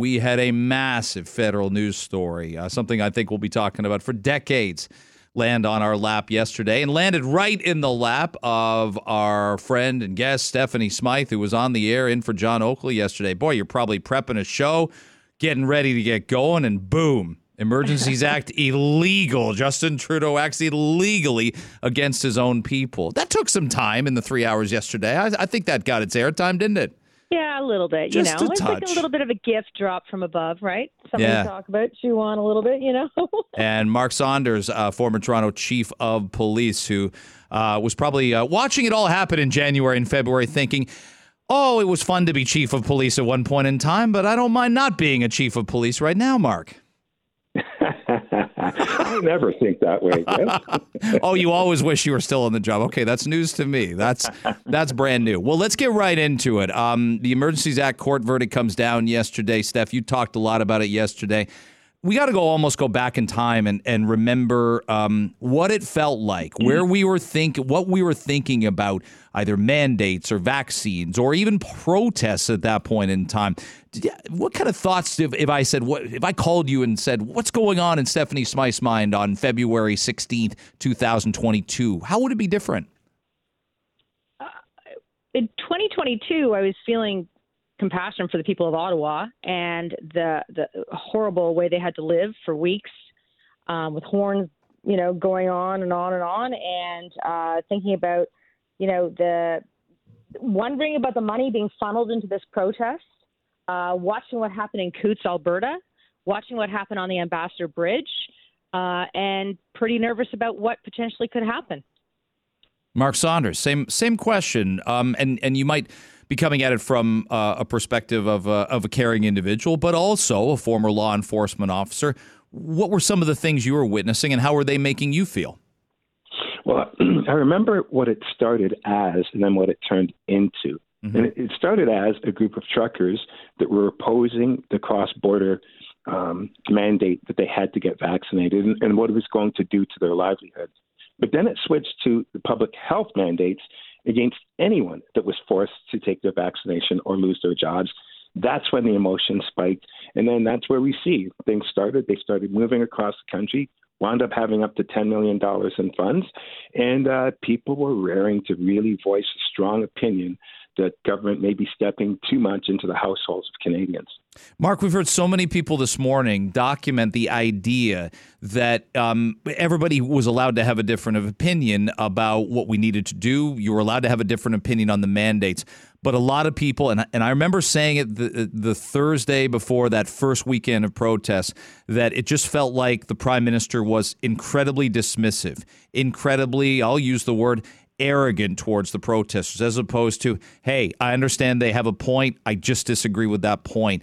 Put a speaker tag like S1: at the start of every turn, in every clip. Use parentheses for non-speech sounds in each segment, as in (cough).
S1: We had a massive federal news story, uh, something I think we'll be talking about for decades, land on our lap yesterday and landed right in the lap of our friend and guest, Stephanie Smyth, who was on the air in for John Oakley yesterday. Boy, you're probably prepping a show, getting ready to get going, and boom. Emergencies (laughs) Act illegal. Justin Trudeau acts illegally against his own people. That took some time in the three hours yesterday. I, I think that got its airtime, didn't it?
S2: Yeah, a little bit.
S1: Just
S2: you know, it's like a little bit of a gift drop from above, right? Something
S1: Yeah.
S2: to talk about, chew on a little bit, you know. (laughs)
S1: and Mark Saunders, uh, former Toronto chief of police, who uh, was probably uh, watching it all happen in January and February, thinking, oh, it was fun to be chief of police at one point in time, but I don't mind not being a chief of police right now, Mark. (laughs)
S3: I never think that way. (laughs)
S1: Oh, you always wish you were still on the job. Okay, that's news to me. That's that's brand new. Well, let's get right into it. Um, the Emergencies Act court verdict comes down yesterday. Steph, you talked a lot about it yesterday. We got to go almost go back in time and and remember um, what it felt like, where we were think, what we were thinking about either mandates or vaccines or even protests at that point in time. What kind of thoughts if, if I said what if I called you and said what's going on in Stephanie Smyth's mind on February sixteenth, two thousand twenty-two? How would it be different?
S2: in 2022, I was feeling compassion for the people of Ottawa and the the horrible way they had to live for weeks um, with horns, you know, going on and on and on, and uh, thinking about, you know, the wondering about the money being funneled into this protest, uh, watching what happened in Coutts, Alberta, watching what happened on the Ambassador Bridge, uh, and pretty nervous about what potentially could happen.
S1: Mark Saunders, same same question, um, and and you might be coming at it from uh, a perspective of a, of a caring individual, but also a former law enforcement officer. What were some of the things you were witnessing, and how were they making you feel?
S3: Well, (clears throat) I remember what it started as and then what it turned into. And it, it started as a group of truckers that were opposing the cross border um, mandate that they had to get vaccinated and, and what it was going to do to their livelihood. But then it switched to the public health mandates against anyone that was forced to take their vaccination or lose their jobs. That's when the emotion spiked. And then that's where we see things started. They started moving across the country, wound up having up to $10 million in funds, and uh, people were raring to really voice a strong opinion that government may be stepping too much into the households of Canadians.
S1: Mark, we've heard so many people this morning document the idea that um, everybody was allowed to have a different opinion about what we needed to do. You were allowed to have a different opinion on the mandates. But a lot of people, and, and I remember saying it the, the Thursday before that first weekend of protests, that it just felt like the prime minister was incredibly dismissive, incredibly, I'll use the word, arrogant towards the protesters, as opposed to, hey, I understand they have a point. I just disagree with that point.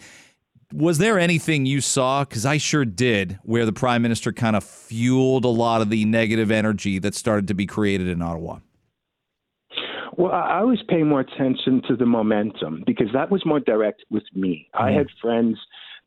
S1: Was there anything you saw? Because I sure did, where the prime minister kind of fueled a lot of the negative energy that started to be created in Ottawa.
S3: Well, I always pay more attention to the momentum because that was more direct with me. I mm. had friends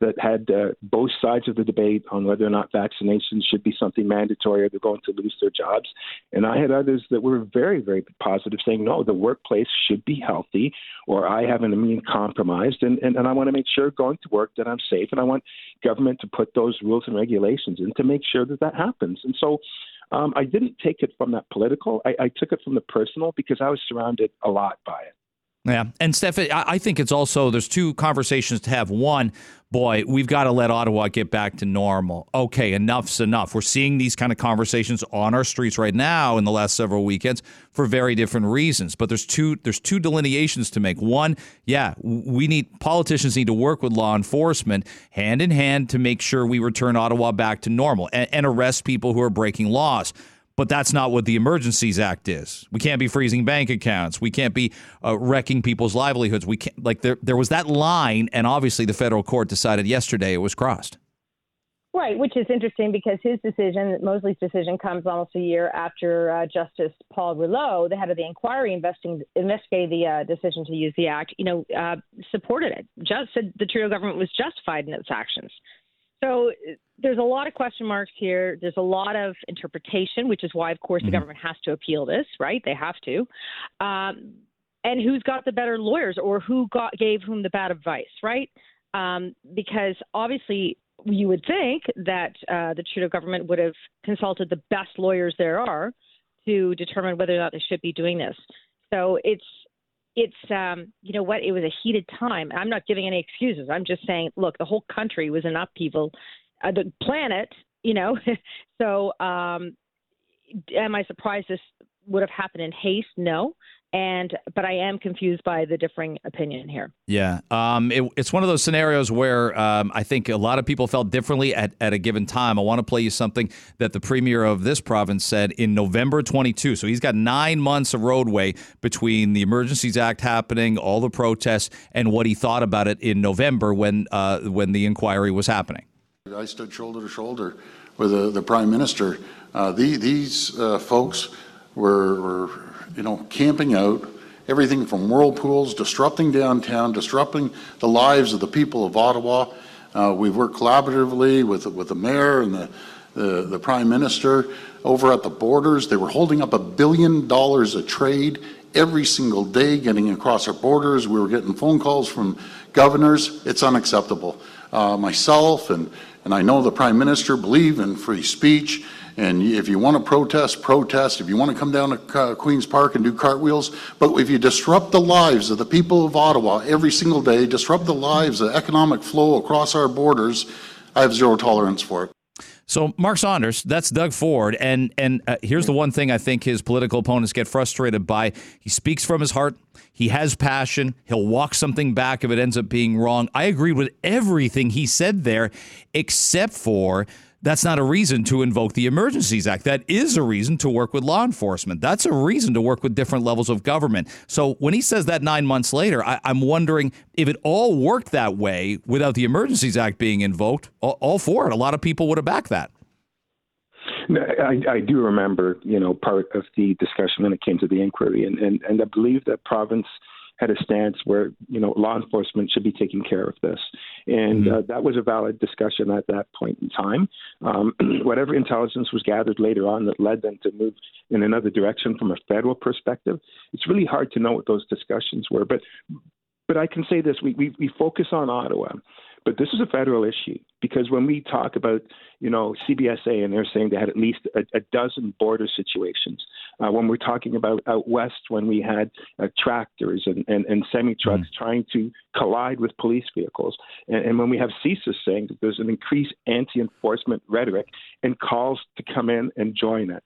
S3: that had uh, both sides of the debate on whether or not vaccinations should be something mandatory or they're going to lose their jobs. And I had others that were very, very positive, saying, no, the workplace should be healthy or I have an immune compromised and, and, and I want to make sure going to work that I'm safe and I want government to put those rules and regulations in to make sure that that happens. And so um, I didn't take it from that political. I, I took it from the personal because I was surrounded a lot by it.
S1: Yeah, and Steph, I think it's also there's two conversations to have. One, boy, we've got to let Ottawa get back to normal. Okay, enough's enough. We're seeing these kind of conversations on our streets right now in the last several weekends for very different reasons. But there's two there's two delineations to make. One, yeah, we need politicians need to work with law enforcement hand in hand to make sure we return Ottawa back to normal and, and arrest people who are breaking laws. But that's not what the Emergencies Act is. We can't be freezing bank accounts. We can't be uh, wrecking people's livelihoods. We can't like there. There was that line, and obviously the federal court decided yesterday it was crossed.
S2: Right, which is interesting because his decision, Mosley's decision, comes almost a year after uh, Justice Paul Rouleau, the head of the inquiry investing, investigated the uh, decision to use the act, you know, uh, supported it. Just said the Trudeau government was justified in its actions. So uh, there's a lot of question marks here. There's a lot of interpretation, which is why, of course, the government has to appeal this, right? They have to. Um, and who's got the better lawyers or who got gave whom the bad advice, right? um, because obviously you would think that uh, the Trudeau government would have consulted the best lawyers there are to determine whether or not they should be doing this. So it's it's um, you know what it was a heated time. I'm not giving any excuses. I'm just saying, look, the whole country was in upheaval, uh, the planet, you know. (laughs) so um, am I surprised this would have happened in haste? No and but I am confused by the differing opinion here.
S1: Yeah, um, it, it's one of those scenarios where um, I think a lot of people felt differently at, at a given time. I want to play you something that the premier of this province said in November 22. So he's got nine months of roadway between the Emergencies Act happening, all the protests, and what he thought about it in November when uh, when the inquiry was happening.
S4: I stood shoulder to shoulder with the, the prime minister. Uh, the, these uh, folks were, were you know, camping out, everything from whirlpools, disrupting downtown, disrupting the lives of the people of Ottawa. Uh, we've worked collaboratively with, with the mayor and the, the, the prime minister over at the borders. They were holding up a billion dollars of trade every single day getting across our borders. We were getting phone calls from governors. It's unacceptable. Uh, myself and, and I know the prime minister believe in free speech and if you want to protest, protest. If you want to come down to Queen's Park and do cartwheels, but if you disrupt the lives of the people of Ottawa every single day, disrupt the lives, the economic flow across our borders, I have zero tolerance for it.
S1: So Mark Saunders, that's Doug Ford, and and uh, here's the one thing I think his political opponents get frustrated by: he speaks from his heart. He has passion. He'll walk something back if it ends up being wrong. I agree with everything he said there, except for that's not a reason to invoke the Emergencies Act. That is a reason to work with law enforcement. That's a reason to work with different levels of government. So when he says that nine months later, I, am wondering if it all worked that way without the Emergencies Act being invoked, all, all for it. A lot of people would have backed that.
S3: I, I do remember, you know, part of the discussion when it came to the inquiry, and, and, and I believe that province – had a stance where you know law enforcement should be taking care of this, and mm-hmm. uh, that was a valid discussion at that point in time. Um, (clears throat) whatever intelligence was gathered later on that led them to move in another direction from a federal perspective, it's really hard to know what those discussions were. But but I can say this: we we, we focus on Ottawa, but this is a federal issue because when we talk about, you know, CBSA and they're saying they had at least a, a dozen border situations. Uh, when we're talking about out west, when we had uh, tractors and, and, and semi trucks mm. trying to collide with police vehicles, and, and when we have CSIS saying that there's an increased anti enforcement rhetoric and calls to come in and join it.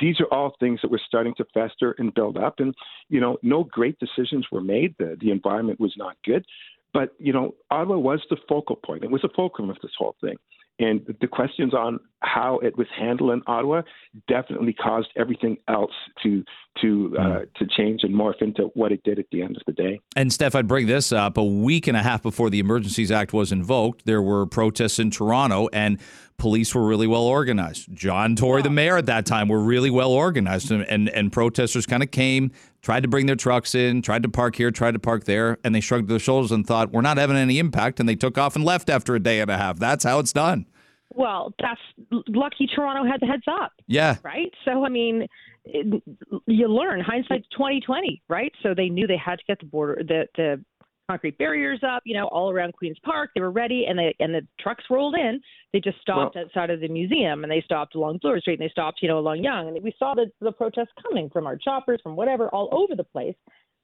S3: These are all things that were starting to fester and build up. And, you know, no great decisions were made. The, the environment was not good. But, you know, Ottawa was the focal point. It was the fulcrum of this whole thing. And the questions on how it was handled in Ottawa definitely caused everything else to to uh, mm. to change and morph into what it did at the end of the day.
S1: And Steph, I'd bring this up a week and a half before the Emergencies Act was invoked. There were protests in Toronto, and police were really well organized. John Tory, the mayor at that time, were really well organized, and and, and protesters kind of came, tried to bring their trucks in, tried to park here, tried to park there, and they shrugged their shoulders and thought, "We're not having any impact," and they took off and left after a day and a half. That's how it's done.
S2: Well, that's lucky Toronto had the heads up.
S1: Yeah.
S2: Right. So I mean, it, you learn hindsight twenty twenty, right? So they knew they had to get the border, the the concrete barriers up, you know, all around Queens Park. They were ready, and they and the trucks rolled in. They just stopped well, outside of the museum, and they stopped along Bloor Street, and they stopped, you know, along Yonge, and we saw the the protests coming from our choppers, from whatever, all over the place.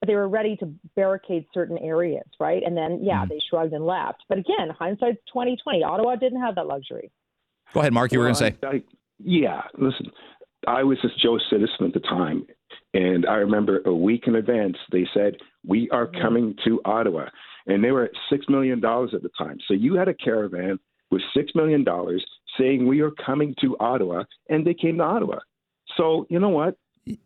S2: But they were ready to barricade certain areas, right? And then, yeah, mm they shrugged and left. But again, hindsight's twenty twenty. Ottawa didn't have that luxury.
S1: Go ahead, Mark. You were going to say. I, I,
S3: yeah, listen. I was a Joe citizen at the time, and I remember a week in advance they said we are mm-hmm. coming to Ottawa and they were at six million dollars at the time. So you had a caravan with six million dollars saying we are coming to Ottawa, and they came to Ottawa. So you know what?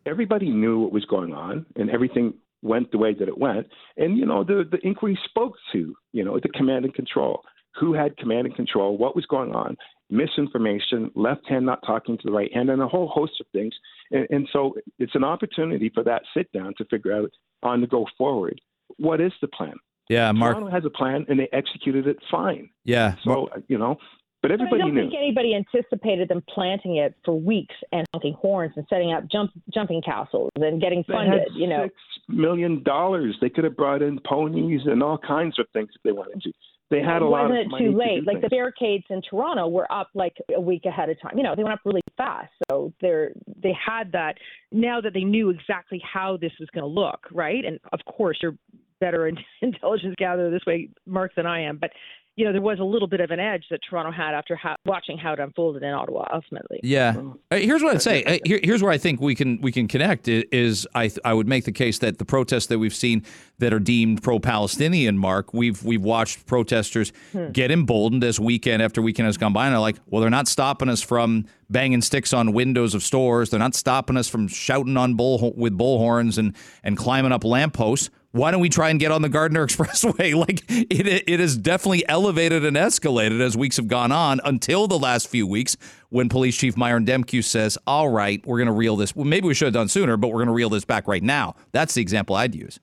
S3: Everybody knew what was going on, and everything went the way that it went. And you know, the the inquiry spoke to you know the command and control, who had command and control, what was going on, misinformation, left hand not talking to the right hand, and a whole host of things. And, and so it's an opportunity for that sit down to figure out on the go forward. What is the plan?
S1: Yeah, Mark
S3: Toronto has a plan, and they executed it fine.
S1: Yeah,
S3: so you know, but everybody
S2: but I don't
S3: knew.
S2: think anybody anticipated them planting it for weeks and honking horns and setting up jump jumping castles and getting funded.
S3: you
S2: know,
S3: six million dollars. They could have brought in ponies and all kinds of things if they wanted to. They had a
S2: wasn't
S3: of
S2: it too late?
S3: do
S2: Like the barricades in Toronto were up like a week ahead of time. You know, they went up really fast. So they're they had that now that they knew exactly how this was going to look, right? And of course, you're better in (laughs) intelligence gatherer this way, Mark, than I am. But you know, there was a little bit of an edge that Toronto had after ha- watching how it unfolded in Ottawa. Ultimately,
S1: Yeah. Uh, here's what I'd say. Uh, here, here's where I think we can we can connect. Is I I would make the case that the protests that we've seen that are deemed pro-Palestinian, Mark, we've we've watched protesters get emboldened as weekend after weekend has gone by, and they're like, well, they're not stopping us from banging sticks on windows of stores. They're not stopping us from shouting on bull with bullhorns and and climbing up lampposts. Why don't we try and get on the Gardiner (laughs) Expressway? Like it, it has definitely elevated and escalated as weeks have gone on until the last few weeks when Police Chief Myron Demkiw says, "All right, we're going to reel this. Well, maybe we should have done sooner, but we're going to reel this back right now." That's the example I'd use.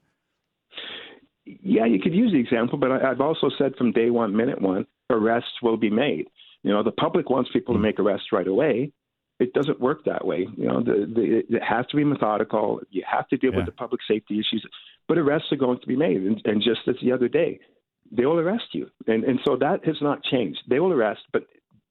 S3: Yeah, you could use the example, but I, I've also said from day one, minute one, arrests will be made. You know, the public wants people to mm-hmm. make arrests right away. It doesn't work that way. You know, the, the, it has to be methodical. You have to deal
S1: Yeah.
S3: with the public safety issues, but arrests are going to be made. And, and just as the other day, they will arrest you, and and so that has not changed. They will arrest, but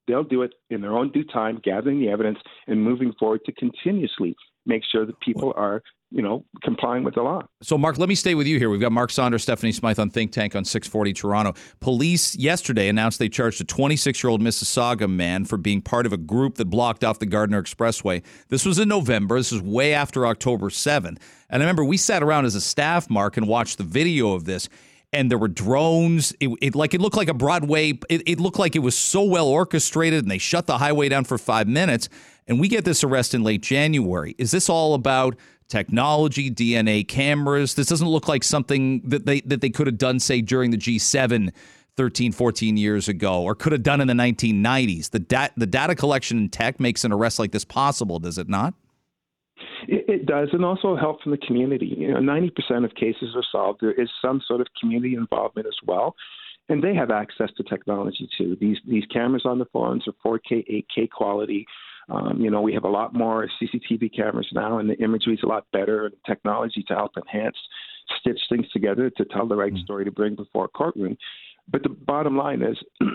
S3: they'll do it in their own due time, gathering the evidence and moving forward to continuously make sure that people are, you know, complying with the law.
S1: So, Mark, let me stay with you here. We've got Mark Saunders, Stephanie Smyth on Think Tank on 640 Toronto. Police yesterday announced they charged a 26 year old Mississauga man for being part of a group that blocked off the Gardiner Expressway. This was in November. This is way after October 7th. And I remember we sat around as a staff, Mark, and watched the video of this. And there were drones. It, it like it looked like a Broadway. It, it looked like it was so well orchestrated, and they shut the highway down for five minutes. And we get this arrest in late January. Is this all about technology, DNA cameras? This doesn't look like something that they that they could have done, say, during the G7 13, 14 years ago, or could have done in the 1990s. The, dat- the data collection in tech makes an arrest like this possible, does it not?
S3: It, it does, and also help from the community. You know, ninety percent of cases are solved. There is some sort of community involvement as well, and they have access to technology too. These these cameras on the phones are 4K, 8K quality. Um, you know, we have a lot more CCTV cameras now, and the imagery is a lot better, and technology to help enhance, stitch things together to tell the right story to bring before a courtroom. But the bottom line is. (clears throat)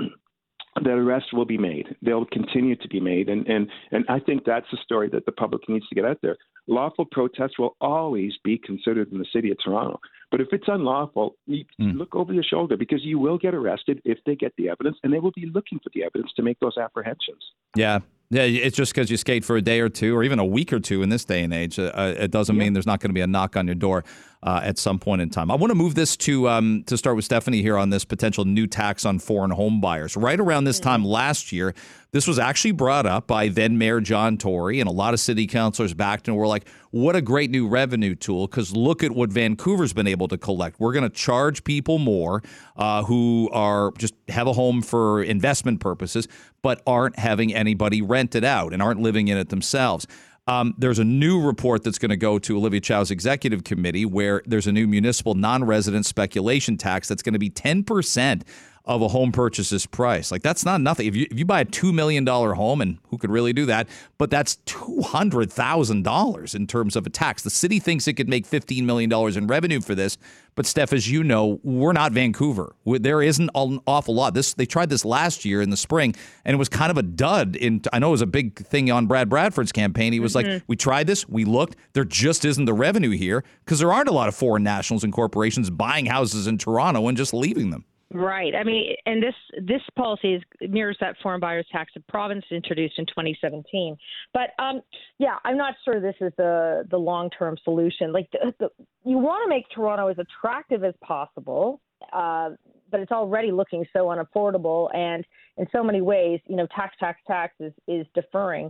S3: that arrests will be made. They'll continue to be made, and and and I think that's the story that the public needs to get out there. Lawful protests will always be considered in the city of Toronto, but if it's unlawful, you look over your shoulder because you will get arrested if they get the evidence, and they will be looking for the evidence to make those apprehensions.
S1: Yeah. Yeah, it's just because you skate for a day or two, or even a week or two in this day and age. Uh, uh, it doesn't mean there's not going to be a knock on your door uh, at some point in time. I want to move this to um, to start with Stephanie here on this potential new tax on foreign home buyers. Right around this time last year, this was actually brought up by then Mayor John Tory, and a lot of city councilors backed and were like, "What a great new revenue tool!" Because look at what Vancouver's been able to collect. We're going to charge people more uh, who are just have a home for investment purposes, but aren't having anybody rent it out and aren't living in it themselves. Um, there's a new report that's going to go to Olivia Chow's executive committee where there's a new municipal non resident speculation tax that's going to be 10% of a home purchase's price. Like, that's not nothing. If you, if you buy a $2 million home, and who could really do that, but that's $200,000 in terms of a tax. The city thinks it could make $15 million in revenue for this. But, Steph, as you know, we're not Vancouver. There isn't an awful lot. This They tried this last year in the spring, and it was kind of a dud. In I know it was a big thing on Brad Bradford's campaign. He was like, mm-hmm. we tried this, we looked, there just isn't the revenue here because there aren't a lot of foreign nationals and corporations buying houses in Toronto and just leaving them.
S2: Right. I mean, and this this policy is, mirrors that foreign buyers tax the province introduced in 2017. But um, yeah, I'm not sure this is the the long term solution. Like, the, the, you want to make Toronto as attractive as possible, uh, but it's already looking so unaffordable, and in so many ways, you know, tax, tax, tax is is deferring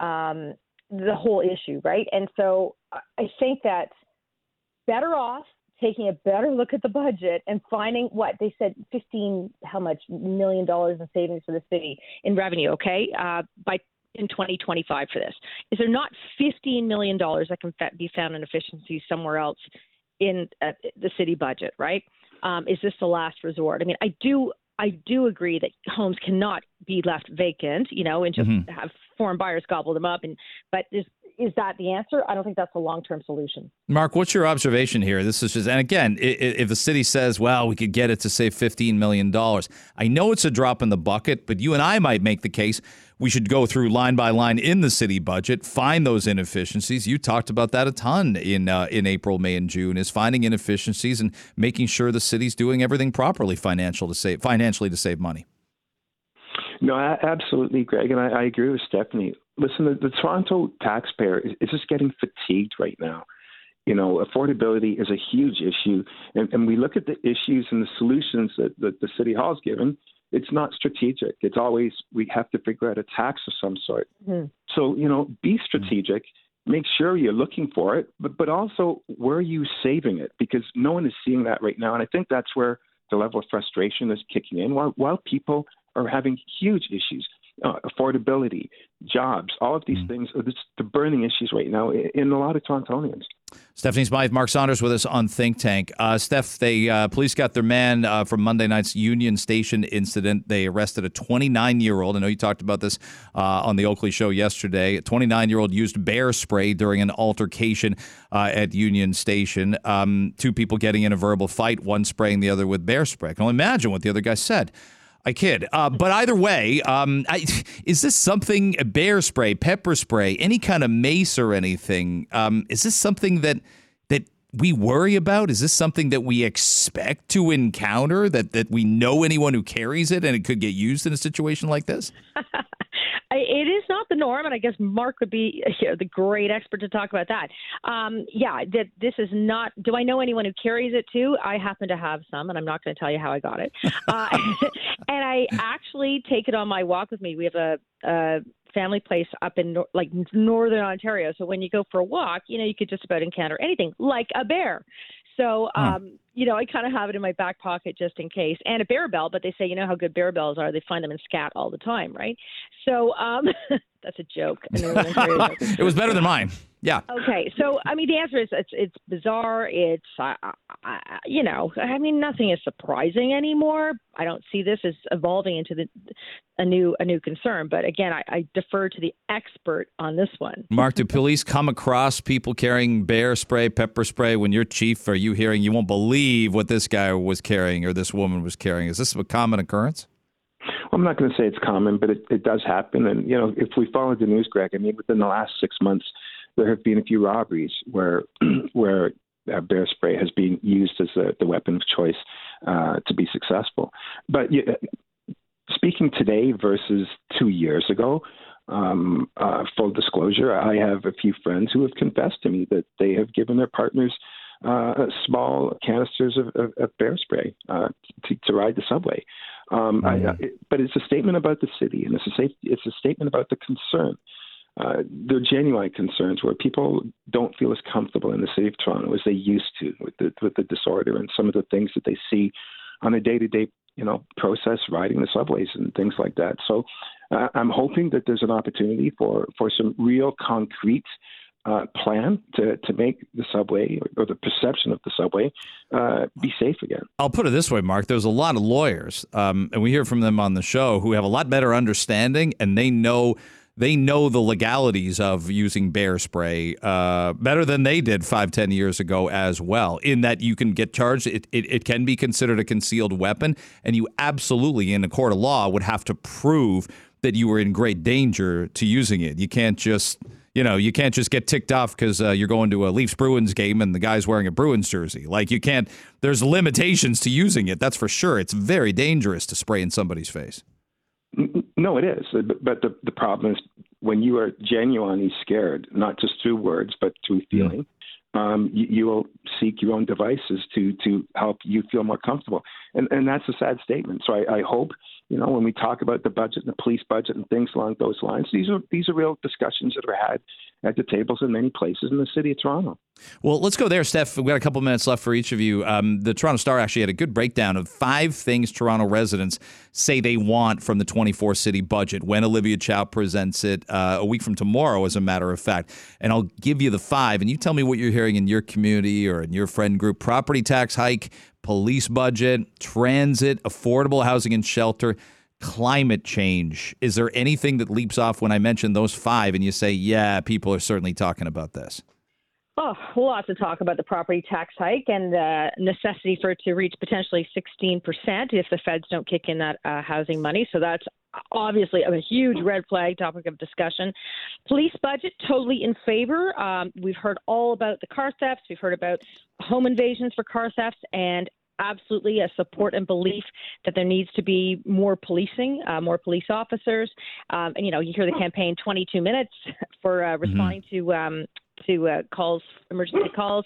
S2: um, the whole issue, right? And so I think that better off taking a better look at the budget and finding what they said 15 how much million dollars in savings for the city in revenue okay? Uh, by in 2025 for this. Is there not 15 million dollars that can be found in efficiencies somewhere else in uh, the city budget right? Um, is this the last resort? I mean i do I do agree that homes cannot be left vacant, you know, and just have foreign buyers gobble them up. And but there's is that the answer? I don't think that's a long term solution.
S1: Mark, what's your observation here? This is just, and again, if the city says, well, we could get it to save $15 million, I know it's a drop in the bucket, but you and I might make the case we should go through line by line in the city budget, find those inefficiencies. You talked about that a ton in uh, in April, May, and June. Is finding inefficiencies and making sure the city's doing everything properly financial to save financially to save money.
S3: No, absolutely, Greg, and I, I agree with Stephanie. Listen, the, the Toronto taxpayer is, is just getting fatigued right now. You know, affordability is a huge issue, and, and we look at the issues and the solutions that, that the city hall is given it's not strategic. It's always we have to figure out a tax of some sort. Mm-hmm. So you know, be strategic. Make sure you're looking for it, but but also where are you saving it? Because no one is seeing that right now, and I think that's where the level of frustration is kicking in. While while people are having huge issues, uh, affordability, jobs, all of these mm. things are the burning issues right now in a lot of Torontonians.
S1: Stephanie Smyth, Mark Saunders with us on Think Tank. Uh, Steph, they uh, police got their man uh, from Monday night's Union Station incident. They arrested a 29 year old. I know you talked about this uh, on the Oakley show yesterday. A 29 year old used bear spray during an altercation uh, at Union Station. Um, two people getting in a verbal fight, one spraying the other with bear spray. I can only imagine what the other guy said. I kid. Uh, but either way, um, I, is this something, bear spray, pepper spray, any kind of mace or anything? Um, is this something that that we worry about? Is this something that we expect to encounter? That that we know anyone who carries it and it could get used in a situation like this? (laughs)
S2: not the norm, and I guess Mark would be you know, the great expert to talk about that. Um, yeah, that this is not. Do I know anyone who carries it too? I happen to have some, and I'm not going to tell you how I got it. (laughs) Uh, (laughs) and I actually take it on my walk with me. We have a, a family place up in like northern Ontario, so when you go for a walk, you know you could just about encounter anything, like a bear. So, um, you know, I kind of have it in my back pocket just in case. And a bear bell, but they say, you know how good bear bells are. They find them in scat all the time, right? So um, (laughs) that's a joke. (laughs)
S1: it was better than mine. Yeah.
S2: Okay. So, I mean, the answer is it's it's bizarre. It's uh, uh, you know, I mean, nothing is surprising anymore. I don't see this as evolving into the a new a new concern. But again, I, I defer to the expert on this one.
S1: Mark, do police come across people carrying bear spray, pepper spray? When you're chief, are you hearing? You won't believe what this guy was carrying or this woman was carrying. Is this a common occurrence?
S3: I'm not going to say it's common, but it, it does happen. And you know, if we follow the news, Greg, I mean, within the last six months there have been a few robberies where (clears throat) where uh, bear spray has been used as the weapon of choice uh, to be successful. But uh, speaking today versus two years ago, um, uh, full disclosure, I have a few friends who have confessed to me that they have given their partners uh, small canisters of, of, of bear spray uh, to, to, ride the subway. Um, mm-hmm. I, it, but it's a statement about the city, and it's a, safe, it's a statement about the concern uh, they're genuine concerns where people don't feel as comfortable in the city of Toronto as they used to with the with the disorder and some of the things that they see on a day to day you know process riding the subways and things like that. So uh, I'm hoping that there's an opportunity for for some real concrete. Uh, plan to, to make the subway or, the perception of the subway uh, be safe again.
S1: I'll put it this way, Mark. There's a lot of lawyers, um, and we hear from them on the show who have a lot better understanding, and they know they know the legalities of using bear spray uh, better than they did five, ten years ago as well. In that you can get charged, it, it, it can be considered a concealed weapon, and you absolutely, in a court of law, would have to prove that you were in great danger to using it. You can't just you know, you can't just get ticked off because uh, you're going to a Leafs Bruins game and the guy's wearing a Bruins jersey. Like, you can't, there's limitations to using it. That's for sure. It's very dangerous to spray in somebody's face.
S3: No, it is. But the, the problem is when you are genuinely scared, not just through words, but through feeling, yeah. um, you, you, will seek your own devices to to help you feel more comfortable. And and that's a sad statement. So I, I hope you know when we talk about the budget and the police budget and things along those lines, these are these are real discussions that are had at the tables in many places in the city of Toronto.
S1: Well, let's go there, Steph. We've got a couple minutes left for each of you. Um, the Toronto Star actually had a good breakdown of five things Toronto residents say they want from the 24 city budget when Olivia Chow presents it uh, a week from tomorrow, as a matter of fact. And I'll give you the five, and you tell me what you're hearing in your community or in your friend group property tax hike, police budget, transit, affordable housing and shelter climate change. Is there anything that leaps off when I mention those five and you say, yeah, people are certainly talking about this?
S2: Oh, lots of talk about the property tax hike and the necessity for it to reach potentially 16% if the feds don't kick in that uh, housing money. So that's obviously a huge red flag topic of discussion. Police budget, totally in favor. Um, we've heard all about the car thefts, we've heard about home invasions for car thefts, and absolutely a support and belief that there needs to be more policing, uh, more police officers. Um, and, you know, you hear the campaign 22 minutes (laughs) for uh, mm-hmm. responding mm-hmm. to um, to uh, calls, emergency calls.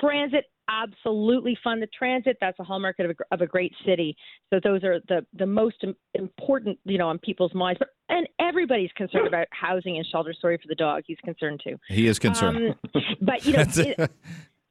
S2: Transit, absolutely fund the transit. That's a hallmark of a, of a great city. So those are the the most important, you know, on people's minds. But and everybody's concerned about housing and shelter. Sorry for the dog; he's concerned too.
S1: He is concerned.
S2: Um, but you know. (laughs) it,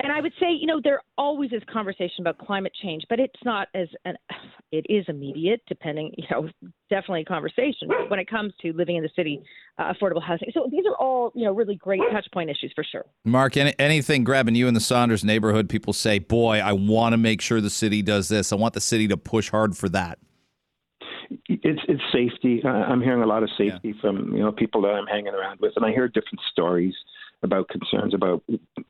S2: and I would say, you know, there always is conversation about climate change, but it's not as an, (sighs) it is immediate, depending, you know, (laughs) definitely a conversation when it comes to living in the city, uh, affordable housing. So these are all, you know, really great touch point issues for sure.
S1: Mark, any, anything grabbing you in the Saunders neighborhood? People say, boy, I want to make sure the city does this. I want the city to push hard for that.
S3: It's it's safety. I'm hearing a lot of safety yeah. from you know people that I'm hanging around with, and I hear different stories about concerns about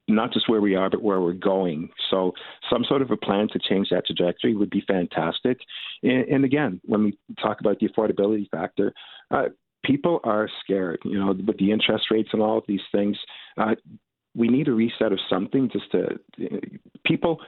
S3: not just where we are, but where we're going. So, some sort of a plan to change that trajectory would be fantastic. And, and again, when we talk about the affordability factor, uh, people are scared. You know, with the interest rates and all of these things, uh, we need a reset of something. Just to people,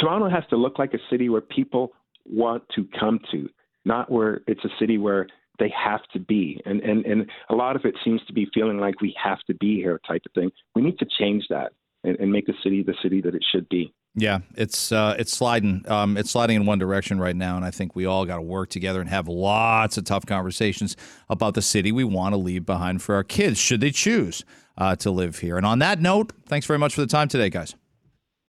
S3: Toronto has to look like a city where people want to come to, not where it's a city where they have to be. And, and, and a lot of it seems to be feeling like we have to be here type of thing. We need to change that and, and make the city the city that it should be.
S1: Yeah, it's uh, it's sliding. Um, it's sliding in one direction right now, and I think we all got to work together and have lots of tough conversations about the city we want to leave behind for our kids, should they choose uh, to live here. And on that note, thanks very much for the time today, guys.